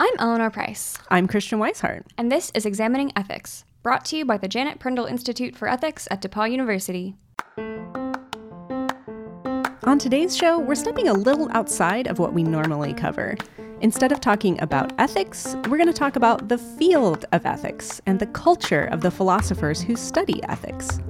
I'm Eleanor Price, I'm Christiane Wisehart. and this is Examining Ethics, brought to you by the Janet Prindle Institute for Ethics at DePauw University. On today's show, we're stepping a little outside of what we normally cover. Instead of talking about ethics, we're going to talk about the field of ethics and the culture of the philosophers who study ethics.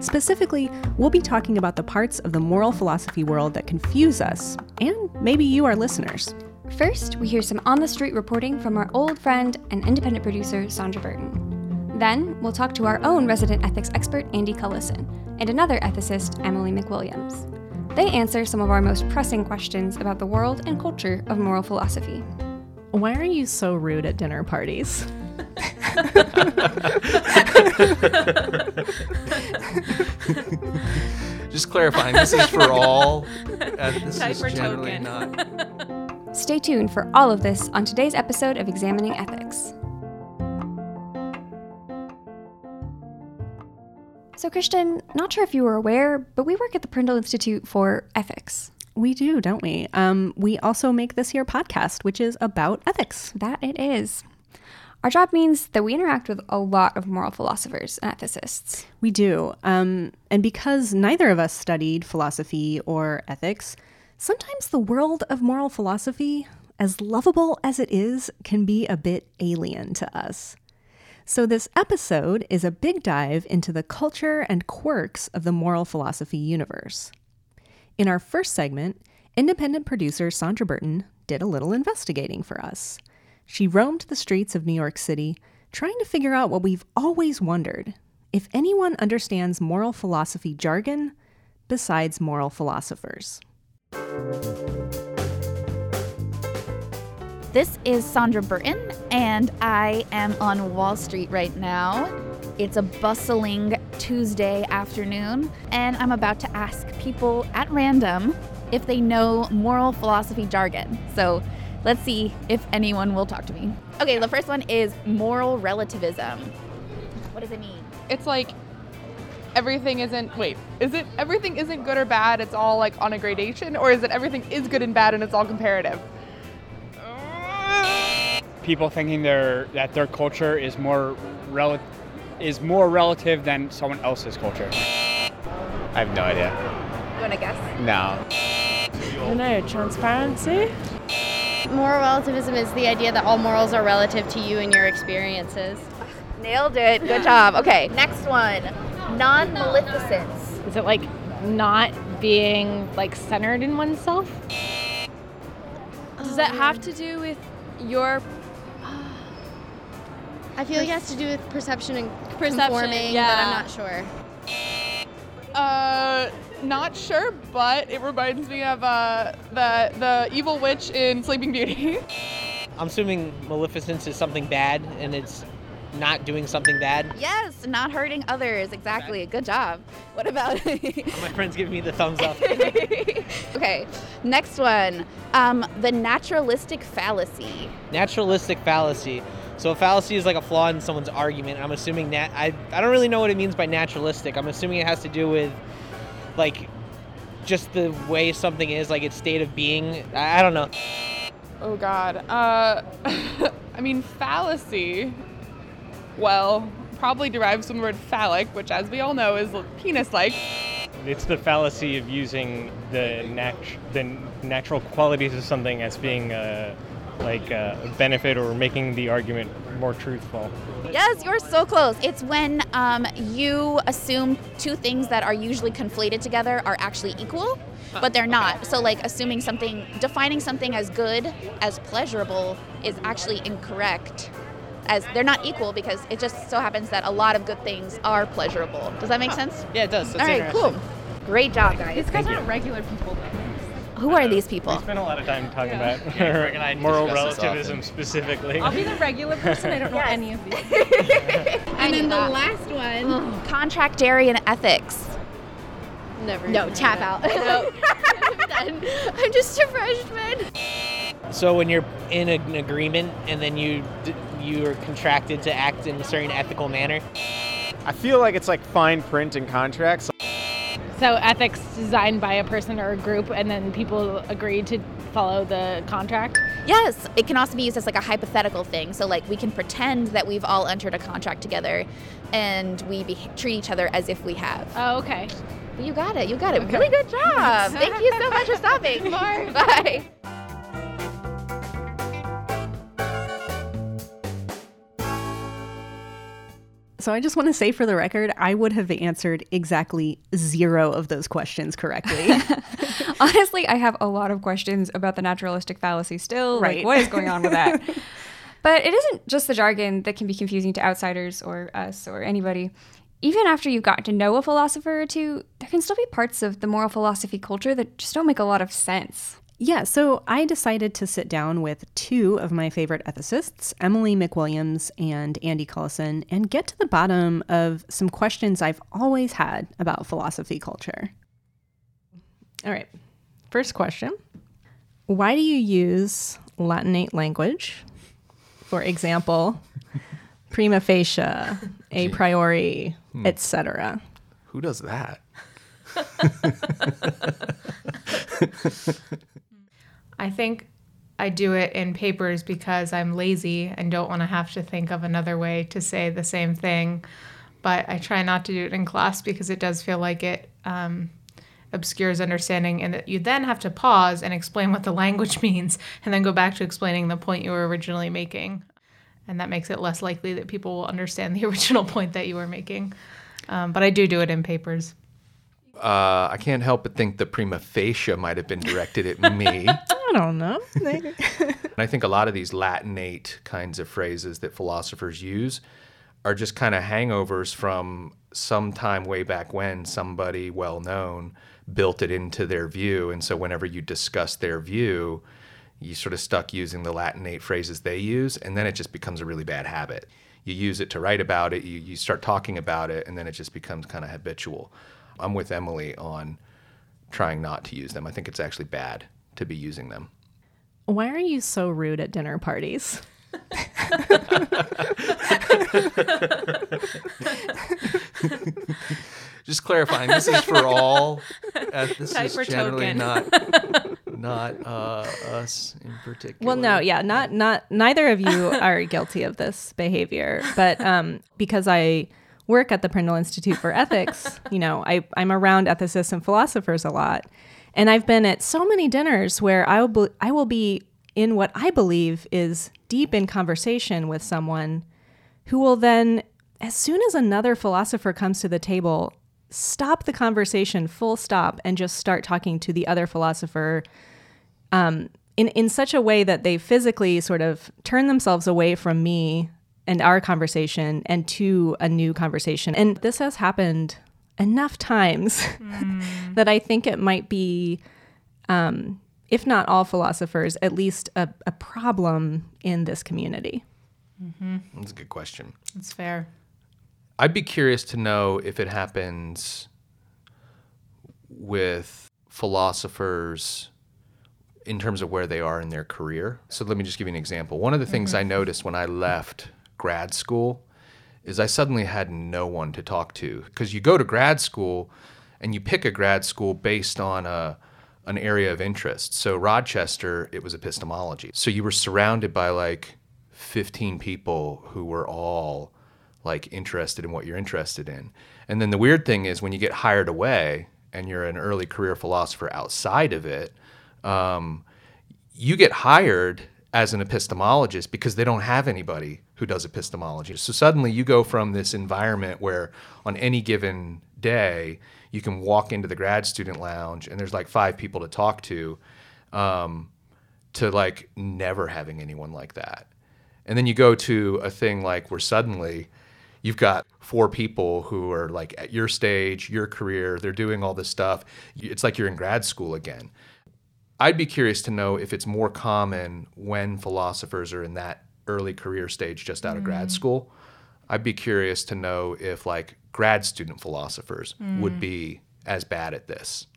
Specifically, we'll be talking about the parts of the moral philosophy world that confuse us, and maybe you, our listeners. First, we hear some on the street reporting from our old friend and independent producer, Sandra Burton. Then, we'll talk to our own resident ethics expert, Andy Cullison, and another ethicist, Emily McWilliams. They answer some of our most pressing questions about the world and culture of moral philosophy. Why are you so rude at dinner parties? Just clarifying, this is for all. Uh, this Type is generally token. not. Stay tuned for all of this on today's episode of Examining Ethics. So, Christian, not sure if you were aware, but we work at the Prindle Institute for Ethics. We do, don't we? Um, we also make this here podcast, which is about ethics. That it is. Our job means that we interact with a lot of moral philosophers and ethicists. We do. Um, and because neither of us studied philosophy or ethics, sometimes the world of moral philosophy, as lovable as it is, can be a bit alien to us. So, this episode is a big dive into the culture and quirks of the moral philosophy universe. In our first segment, independent producer Sandra Burton did a little investigating for us. She roamed the streets of New York City trying to figure out what we've always wondered if anyone understands moral philosophy jargon besides moral philosophers. This is Sandra Burton, and I am on Wall Street right now. It's a bustling Tuesday afternoon, and I'm about to ask people at random if they know moral philosophy jargon. So let's see if anyone will talk to me. Okay, the first one is moral relativism. What does it mean? it's like everything isn't wait is it everything isn't good or bad it's all like on a gradation or is it everything is good and bad and it's all comparative people thinking their that their culture is more rel- is more relative than someone else's culture. I have no idea. You want to guess? No. I don't know, transparency? Moral relativism is the idea that all morals are relative to you and your experiences. Nailed it. Good job. Okay, next one. Non maleficence. Is it like not being like centered in oneself? Does that have to do with your I feel like it has to do with perception and Perception, conforming, yeah. but I'm not sure. uh not sure but it reminds me of uh the the evil witch in sleeping beauty I'm assuming maleficence is something bad and it's not doing something bad. Yes, not hurting others. Exactly. Good job. What about? My friends give me the thumbs up. okay, next one. Um, the naturalistic fallacy. Naturalistic fallacy. So a fallacy is like a flaw in someone's argument. I'm assuming that I I don't really know what it means by naturalistic. I'm assuming it has to do with like just the way something is, like its state of being. I, I don't know. oh god uh i mean fallacy well probably derives from the word phallic which as we all know is penis like It's the fallacy of using the nat- the natural qualities of something as being uh, like uh, a benefit or making the argument more truthful. Yes, you're so close. It's when um, you assume two things that are usually conflated together are actually equal, but they're not. So, like, assuming something, defining something as good, as pleasurable, is actually incorrect. As they're not equal because it just so happens that a lot of good things are pleasurable. Does that make sense? Yeah, it does. That's All right, cool. Great job, guys. These guys aren't regular people though. Who are these people? We spent a lot of time talking Yeah. about Greg and I moral relativism specifically. I'll be the regular person. I don't know any of these. And then the uh, last one. Oh, Contractarian ethics. Never. No, tap heard out. of. I'm. I'm just a freshman. So when you're in an agreement and then you d- you are contracted to act in a certain ethical manner. I feel like it's like fine print in contracts. So ethics designed by a person or a group, and then people agree to follow the contract. Yes, it can also be used as like a hypothetical thing. So like we can pretend that we've all entered a contract together, and we be- treat each other as if we have. Oh, okay. You got it. You got it. Really good job. Thank you so much for stopping. Bye. So I just want to say for the record, I would have answered exactly zero of those questions correctly. Honestly, I have a lot of questions about the naturalistic fallacy still. Right. Like, what is going on with that? but it isn't just the jargon that can be confusing to outsiders or us or anybody. Even after you've gotten to know a philosopher or two, there can still be parts of the moral philosophy culture that just don't make a lot of sense. Yeah, so I decided to sit down with two of my favorite ethicists, Emily McWilliams and Andy Cullison, and get to the bottom of some questions I've always had about philosophy culture. All right, first question Why do you use Latinate language? For example, prima facie, a priori, Hmm. etc. Who does that? I think I do it in papers because I'm lazy and don't want to have to think of another way to say the same thing. But I try not to do it in class because it does feel like it um, obscures understanding, and that you then have to pause and explain what the language means, and then go back to explaining the point you were originally making. And that makes it less likely that people will understand the original point that you were making. Um, but I do do it in papers. Uh, I can't help but think the prima facie might have been directed at me. I don't know. And I think a lot of these Latinate kinds of phrases that philosophers use are just kind of hangovers from some time way back when somebody well known built it into their view. And so whenever you discuss their view, you sort of stuck using the Latinate phrases they use, and then it just becomes a really bad habit. You use it to write about it, you, you start talking about it, and then it just becomes kind of habitual. I'm with Emily on trying not to use them. I think it's actually bad to be using them. Why are you so rude at dinner parties? Just clarifying, this is for all. Uh, this Type is or generally token. not not uh, us in particular. Well, no, yeah, not not neither of you are guilty of this behavior, but um, because I work at the Prindle Institute for Ethics, you know, I I'm around ethicists and philosophers a lot, and I've been at so many dinners where I will be, I will be in what I believe is deep in conversation with someone who will then, as soon as another philosopher comes to the table, stop the conversation full stop and just start talking to the other philosopher um, in, in such a way that they physically sort of turn themselves away from me and our conversation and to a new conversation. And this has happened enough times that I think it might be, um, if not all philosophers, at least a, a problem in this community. Mm-hmm. That's a good question. That's fair. I'd be curious to know if it happens with philosophers in terms of where they are in their career. So let me just give you an example. One of the things Mhm. I noticed when I left grad school is I suddenly had no one to talk to because you go to grad school and you pick a grad school based on a an area of interest. So Rochester, it was epistemology. So you were surrounded by like 15 people who were all like interested in what you're interested in. And then the weird thing is when you get hired away and you're an early career philosopher outside of it, um, you get hired as an epistemologist because they don't have anybody who does epistemology. So suddenly you go from this environment where on any given day you can walk into the grad student lounge and there's like five people to talk to, um, to like never having anyone like that. And then you go to a thing like where suddenly you've got four people who are like at your stage, your career, they're doing all this stuff. It's like you're in grad school again. I'd be curious to know if it's more common when philosophers are in that early career stage just out of grad Mm. school. I'd be curious to know if like grad student philosophers would Mm. be as bad at this.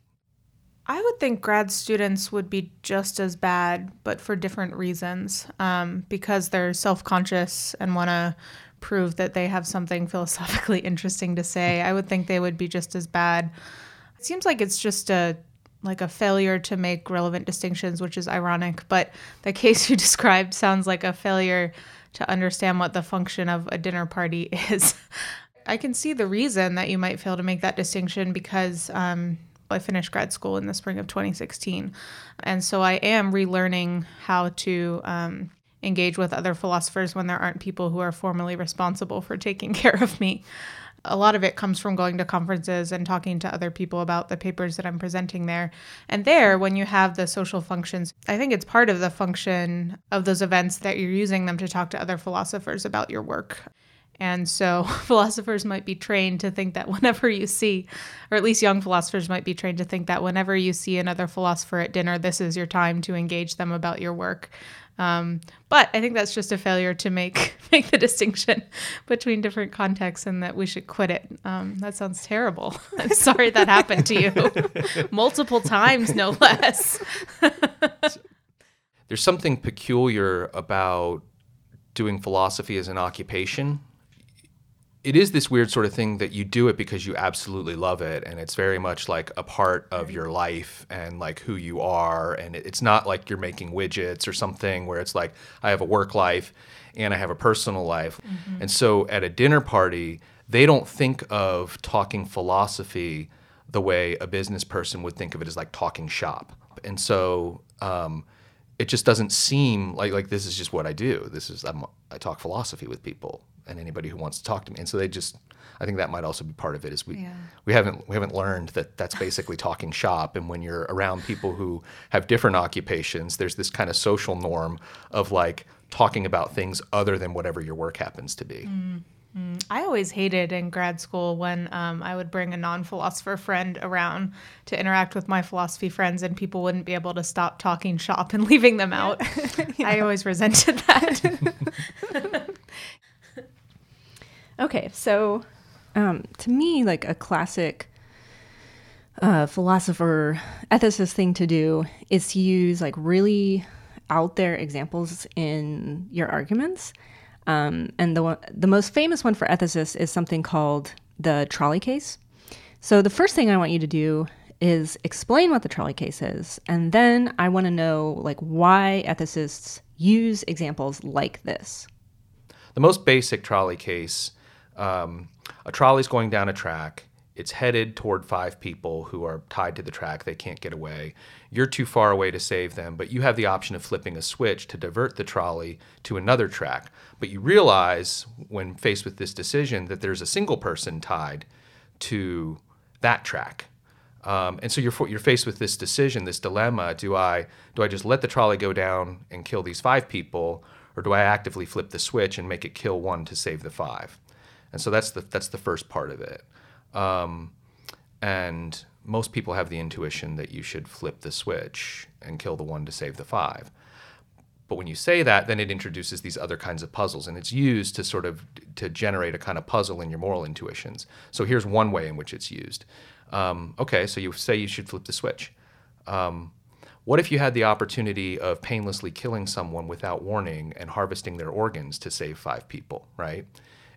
I would think grad students would be just as bad, but for different reasons. Um, because they're self conscious and want to prove that they have something philosophically interesting to say. I would think they would be just as bad. It seems like it's just a like a failure to make relevant distinctions, which is ironic. But the case you described sounds like a failure to understand what the function of a dinner party is. I can see the reason that you might fail to make that distinction because um, I finished grad school in the spring of 2016. And so I am relearning how to um, engage with other philosophers when there aren't people who are formally responsible for taking care of me. A lot of it comes from going to conferences and talking to other people about the papers that I'm presenting there. And there, when you have the social functions, I think it's part of the function of those events that you're using them to talk to other philosophers about your work. And so philosophers might be trained to think that whenever you see, or at least young philosophers might be trained to think that whenever you see another philosopher at dinner, this is your time to engage them about your work. Um, but I think that's just a failure to make make the distinction between different contexts, and that we should quit it. Um, that sounds terrible. I'm sorry that happened to you multiple times, no less. There's something peculiar about doing philosophy as an occupation it is this weird sort of thing that you do it because you absolutely love it and it's very much like a part of your life and like who you are and it's not like you're making widgets or something where it's like i have a work life and i have a personal life mm-hmm. and so at a dinner party they don't think of talking philosophy the way a business person would think of it as like talking shop and so um, it just doesn't seem like like this is just what I do. This is I'm, I talk philosophy with people and anybody who wants to talk to me. And so they just I think that might also be part of it is we yeah. we haven't we haven't learned that that's basically talking shop and when you're around people who have different occupations there's this kind of social norm of like talking about things other than whatever your work happens to be. Mm. I always hated in grad school when um, I would bring a non philosopher friend around to interact with my philosophy friends, and people wouldn't be able to stop talking shop and leaving them out. yeah. I always resented that. okay, so um, to me, like a classic uh, philosopher ethicist thing to do is to use like really out there examples in your arguments um, and the the most famous one for ethicists is something called the trolley case. So the first thing I want you to do is explain what the trolley case is, and then I want to know like why ethicists use examples like this. The most basic trolley case: um, a trolley's going down a track. It's headed toward five people who are tied to the track. They can't get away. You're too far away to save them, but you have the option of flipping a switch to divert the trolley to another track. But you realize when faced with this decision that there's a single person tied to that track. Um, and so you're you're faced with this decision, this dilemma: do I do I just let the trolley go down and kill these five people, or do I actively flip the switch and make it kill one to save the five? And so that's the that's the first part of it. Um, and most people have the intuition that you should flip the switch and kill the one to save the five. But when you say that, then it introduces these other kinds of puzzles, and it's used to sort of to generate a kind of puzzle in your moral intuitions. So here's one way in which it's used. Um, okay, so you say you should flip the switch. Um, what if you had the opportunity of painlessly killing someone without warning and harvesting their organs to save five people, right?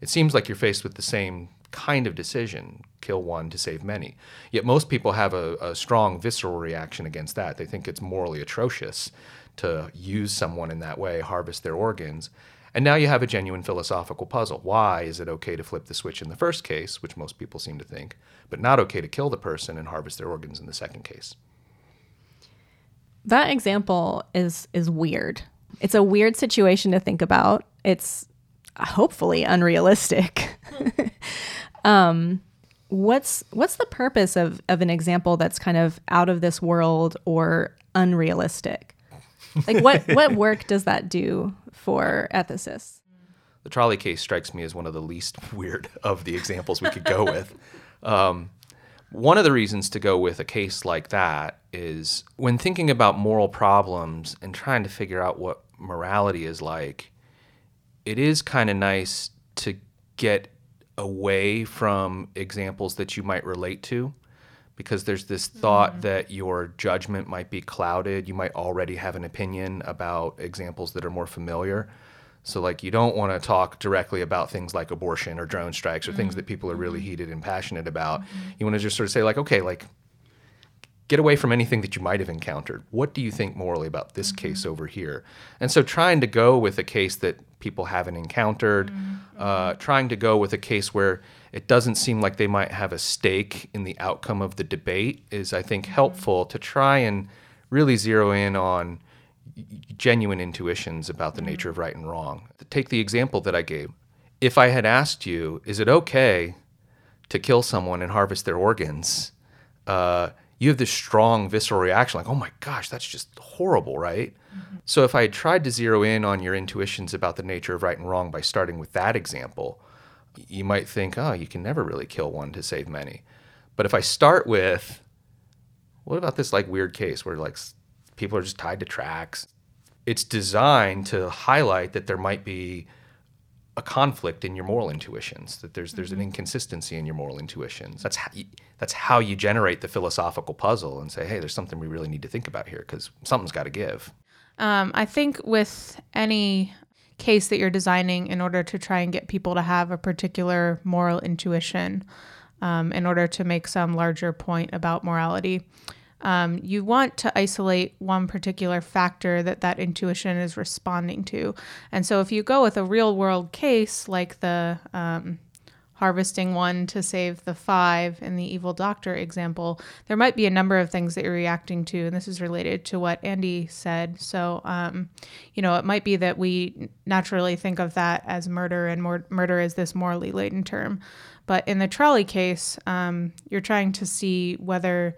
It seems like you're faced with the same kind of decision kill one to save many. Yet most people have a, a, strong visceral reaction against that. They think it's morally atrocious to use someone in that way, harvest their organs. And now you have a genuine philosophical puzzle. Why is it okay to flip the switch in the first case, which most people seem to think, but not okay to kill the person and harvest their organs in the second case? That example is is weird. It's a weird situation to think about. It's hopefully unrealistic. um, what's what's the purpose of of an example that's kind of out of this world or unrealistic? Like what what work does that do for ethicists? The trolley case strikes me as one of the least weird of the examples we could go with. Um, one of the reasons to go with a case like that is when thinking about moral problems and trying to figure out what morality is like, it is kind of nice to get away from examples that you might relate to because there's this thought mm. that your judgment might be clouded. You might already have an opinion about examples that are more familiar. So, like, you don't want to talk directly about things like abortion or drone strikes or mm. things that people are really mm-hmm. heated and passionate about. Mm-hmm. You want to just sort of say, like, okay, like, get away from anything that you might have encountered. What do you think morally about this case over here? And so trying to go with a case that people haven't encountered, uh, trying to go with a case where it doesn't seem like they might have a stake in the outcome of the debate is, I think, helpful to try and really zero in on genuine intuitions about the nature of right and wrong. Take the example that I gave. If I had asked you, is it okay to kill someone and harvest their organs? Uh, you have this strong visceral reaction, like, oh my gosh, that's just horrible, right? Mm-hmm. So if I had tried to zero in on your intuitions about the nature of right and wrong by starting with that example, you might think, oh, you can never really kill one to save many. But if I start with, what about this like weird case where like people are just tied to tracks? It's designed to highlight that there might be a conflict in your moral intuitions, that there's there's an inconsistency in your moral intuitions. That's how you, that's how you generate the philosophical puzzle and say, hey, there's something we really need to think about here because something's got to give. Um, I think with any case that you're designing in order to try and get people to have a particular moral intuition, um, in order to make some larger point about morality, um, you want to isolate one particular factor that that intuition is responding to. And so if you go with a real world case like the um, harvesting one to save the five in the evil doctor example, there might be a number of things that you're reacting to. And this is related to what Andy said. So, um, you know, it might be that we naturally think of that as murder and mor- murder is this morally laden term. But in the trolley case, um, you're trying to see whether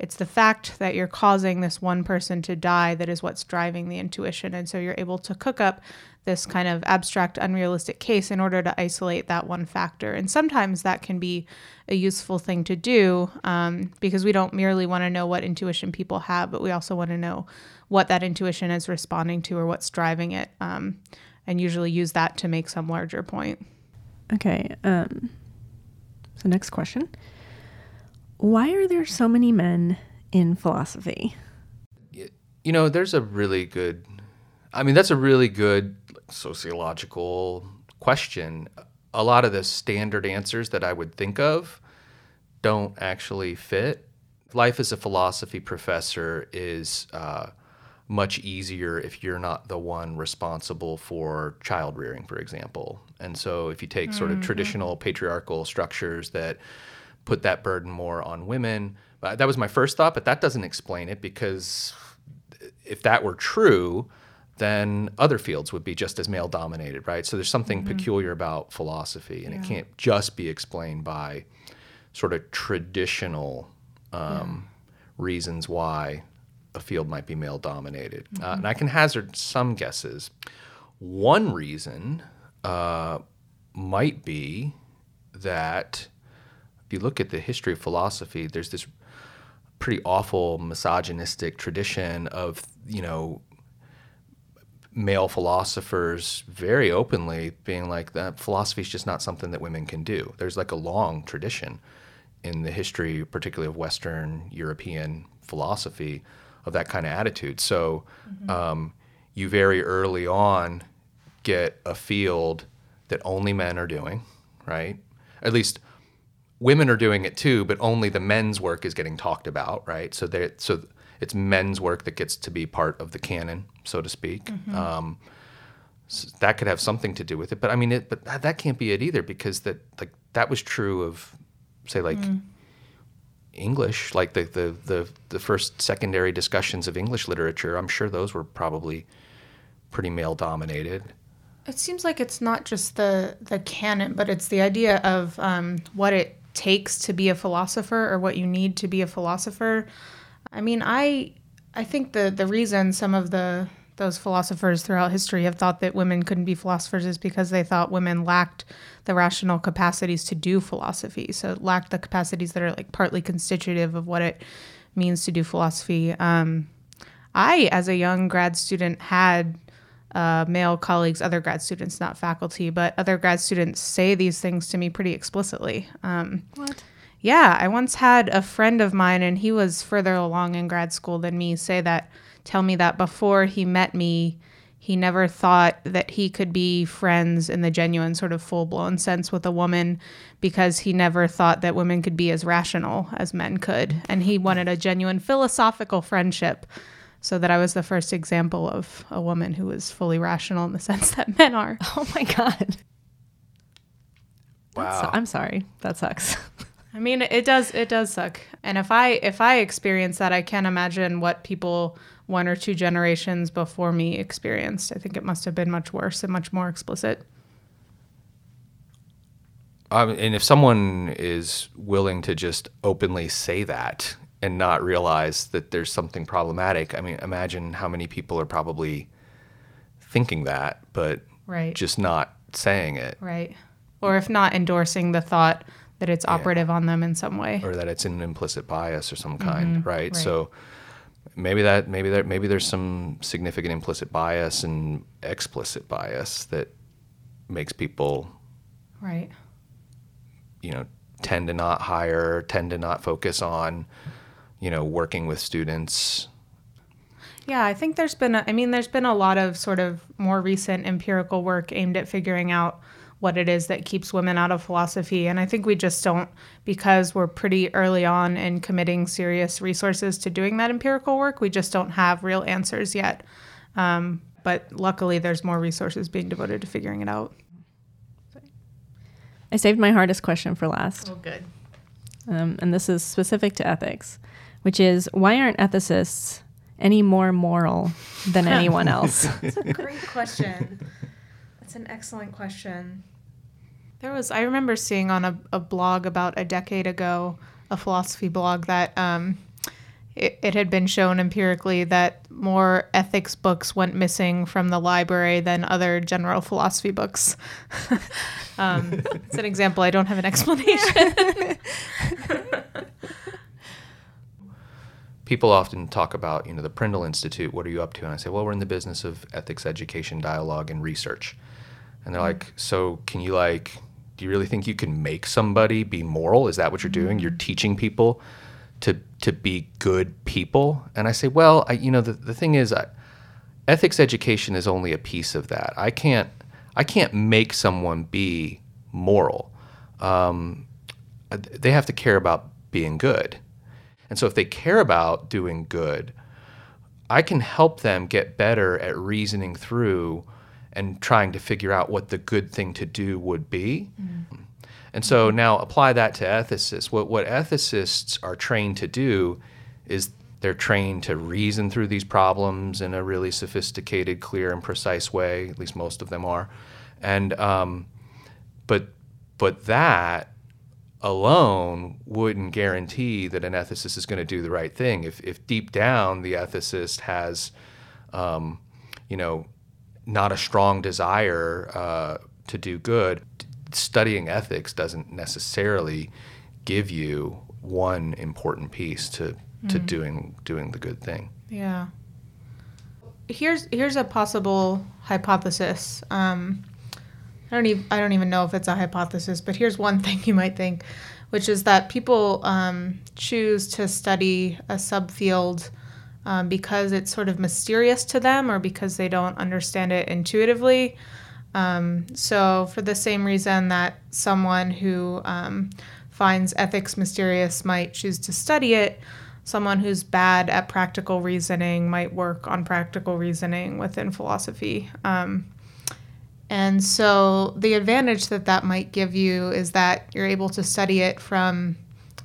it's the fact that you're causing this one person to die that is what's driving the intuition. And so you're able to cook up this kind of abstract, unrealistic case in order to isolate that one factor. And sometimes that can be a useful thing to do um, because we don't merely want to know what intuition people have, but we also want to know what that intuition is responding to or what's driving it. Um, and usually use that to make some larger point. Okay. Um, so, next question Why are there so many men in philosophy? You know, there's a really good, I mean, that's a really good sociological question. A lot of the standard answers that I would think of don't actually fit. Life as a philosophy professor is uh, much easier if you're not the one responsible for child rearing, for example. And so, if you take sort of Mhm. traditional patriarchal structures that put that burden more on women, uh, that was my first thought, but that doesn't explain it because if that were true, then other fields would be just as male dominated, right? So there's something Mhm. peculiar about philosophy, and it can't just be explained by sort of traditional um, reasons why a field might be male dominated. Uh, and I can hazard some guesses. One reason uh, might be that if you look at the history of philosophy, there's this pretty awful misogynistic tradition of, you know, male philosophers very openly being like that philosophy is just not something that women can do. There's like a long tradition in the history, particularly of Western European philosophy, of that kind of attitude. So um, you very early on get a field that only men are doing, right? At least women are doing it too, but only the men's work is getting talked about, right? So they so it's men's work that gets to be part of the canon, so to speak. Mhm. Um, s- that could have something to do with it, but I mean, it, but that, that can't be it either because that like that was true of, say, like Mm. English, like the, the the the first secondary discussions of English literature. I'm sure those were probably pretty male dominated. It seems like it's not just the the canon, but it's the idea of um, what it takes to be a philosopher or what you need to be a philosopher. I mean, I I think the the reason some of the those philosophers throughout history have thought that women couldn't be philosophers is because they thought women lacked the rational capacities to do philosophy. So lacked the capacities that are like partly constitutive of what it means to do philosophy. Um, I, as a young grad student, had uh, male colleagues, other grad students, not faculty, but other grad students say these things to me pretty explicitly. Um, what? Yeah, I once had a friend of mine, and he was further along in grad school than me, say that, tell me that before he met me, he never thought that he could be friends in the genuine sort of full blown sense with a woman because he never thought that women could be as rational as men could. And he wanted a genuine philosophical friendship. So that I was the first example of a woman who was fully rational in the sense that men are. Oh my God. Wow. So- I'm sorry. That sucks. I mean, it does it does suck. And if I if I experience that, I can't imagine what people one or two generations before me experienced. I think it must have been much worse and much more explicit. Um, and if someone is willing to just openly say that and not realize that there's something problematic, I mean, imagine how many people are probably thinking that, but Right. just not saying it, Right. Or if not endorsing the thought that it's operative on them in some way. or that it's an implicit bias or some kind, Mhm, right? right. So maybe that maybe there maybe there's some significant implicit bias and explicit bias that makes people Right. you know tend to not hire tend to not focus on you know working with students Yeah, I think there's been, a, I mean, there's been a lot of sort of more recent empirical work aimed at figuring out what it is that keeps women out of philosophy. And I think we just don't, because we're pretty early on in committing serious resources to doing that empirical work, we just don't have real answers yet. Um, but luckily, there's more resources being devoted to figuring it out. I saved my hardest question for last. Oh, good. Um, and this is specific to ethics, which is why aren't ethicists any more moral than anyone else? That's a great question. That's an excellent question. There was, I remember seeing on a, a blog about a decade ago, a philosophy blog, that um, it, it had been shown empirically that more ethics books went missing from the library than other general philosophy books. um, it's an example. I don't have an explanation. People often talk about you know the prindle institute what are you up to? And i say well we're in the business of ethics education dialogue and research. And they're like so can you like do you really think you can make somebody be moral? Is that what you're doing? You're teaching people to to be good people? And i say well I, you know the, the thing is I, ethics education is only a piece of that. I can't i can't make someone be moral. Um, they have to care about being good and so if they care about doing good, I can help them get better at reasoning through and trying to figure out what the good thing to do would be. And so now apply that to ethicists. What what ethicists are trained to do is they're trained to reason through these problems in a really sophisticated, clear, and precise way. At least most of them are. And um, but but that alone wouldn't guarantee that an ethicist is going to do the right thing. If, if deep down the ethicist has, um, you know, not a strong desire uh, to do good, studying ethics doesn't necessarily give you one important piece to, to Mm. doing doing the good thing. Yeah. Here's here's a possible hypothesis. Um, I don't even I don't even know if it's a hypothesis, but here's one thing you might think, which is that people um, choose to study a subfield um, because it's sort of mysterious to them, or because they don't understand it intuitively. Um, so for the same reason that someone who um, finds ethics mysterious might choose to study it, someone who's bad at practical reasoning might work on practical reasoning within philosophy. Um, and so the advantage that that might give you is that you're able to study it from,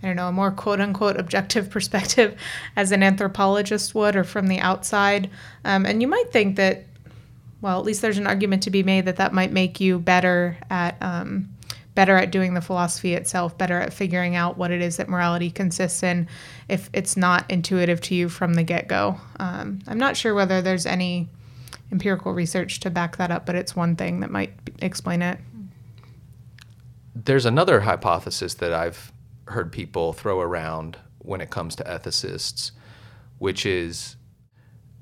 I don't know, a more quote unquote objective perspective as an anthropologist would or from the outside. Um, and you might think that, well, at least there's an argument to be made that that might make you better at. Um, better at doing the philosophy itself, better at figuring out what it is that morality consists in if it's not intuitive to you from the get go. Um, I'm not sure whether there's any empirical research to back that up, but it's one thing that might explain it. There's another hypothesis that I've heard people throw around when it comes to ethicists, which is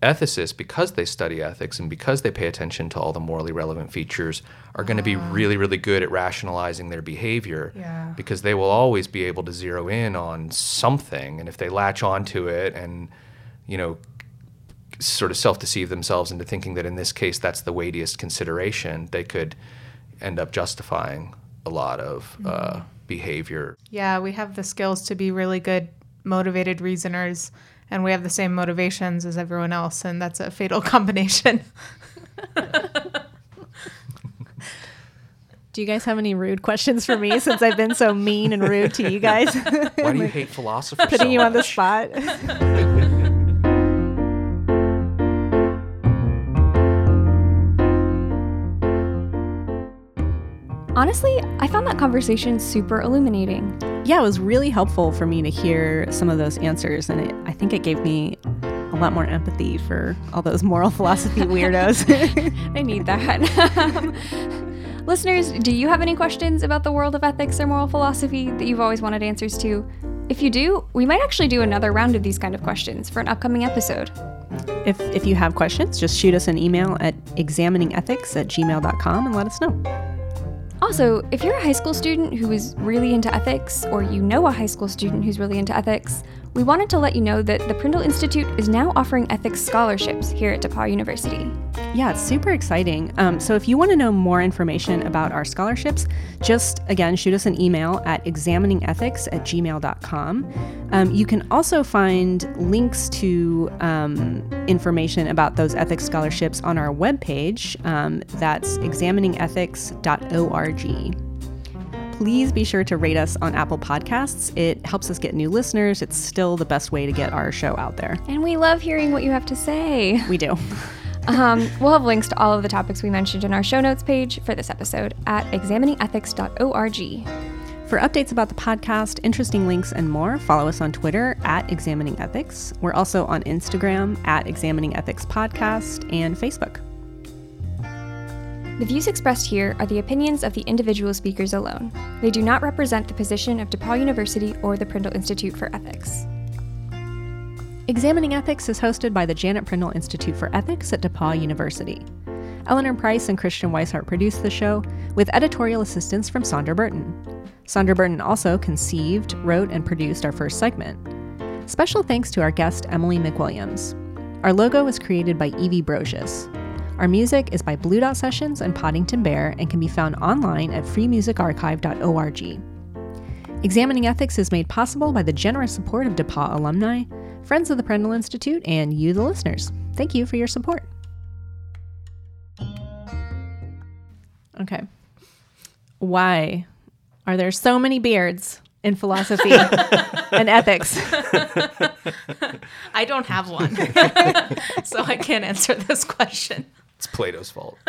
ethicists, because they study ethics and because they pay attention to all the morally relevant features, are going to be ah. really, really good at rationalizing their behavior Yeah. because they will always be able to zero in on something. And if they latch onto it and, you know, sort of self-deceive themselves into thinking that in this case that's the weightiest consideration, they could end up justifying a lot of uh, behavior. Yeah, we have the skills to be really good, motivated reasoners, and we have the same motivations as everyone else, and that's a fatal combination. Do you guys have any rude questions for me since I've been so mean and rude to you guys? Why do you hate philosophy? Putting so you on the spot. Honestly, I found that conversation super illuminating. yeah, it was really helpful for me to hear some of those answers, and it, I think it gave me a lot more empathy for all those moral philosophy weirdos. I need that. Listeners, do you have any questions about the world of ethics or moral philosophy that you've always wanted answers to? If you do, we might actually do another round of these kind of questions for an upcoming episode. if, if you have questions, just shoot us an email at examiningethics at gmail.com and let us know. Also, if you're a high school student who is really into ethics, or you know a high school student who's really into ethics, we wanted to let you know that the Prindle Institute is now offering ethics scholarships here at DePauw University. Yeah, it's super exciting. Um, so if you want to know more information about our scholarships, just again shoot us an email at examiningethics at gmail.com. Um, you can also find links to um, information about those ethics scholarships on our webpage. Um, that's examiningethics.org. Please be sure to rate us on Apple Podcasts. It helps us get new listeners. It's still the best way to get our show out there. And we love hearing what you have to say. We do. Um, we'll have links to all of the topics we mentioned in our show notes page for this episode at examiningethics.org. For updates about the podcast, interesting links, and more, follow us on Twitter at Examining Ethics. We're also on Instagram at Examining Ethics Podcast and Facebook. The views expressed here are the opinions of the individual speakers alone. They do not represent the position of DePauw University or the Prindle Institute for Ethics. Examining Ethics is hosted by the Janet Prindle Institute for Ethics at DePauw University. Eleanor Price and Christiane Wisehart produce the show, with editorial assistance from Sandra Burton. Sandra Burton also conceived, wrote, and produced our first segment. Special thanks to our guest, Emily McWilliams. Our logo was created by Evie Brocious. Our music is by Blue Dot Sessions and Poddington Bear and can be found online at freemusicarchive.org. Examining Ethics is made possible by the generous support of DePauw alumni, friends of the Prindle Institute, and you, the listeners. Thank you for your support. Okay. Why are there so many beards in philosophy and ethics? I don't have one, so I can't answer this question. It's Plato's fault.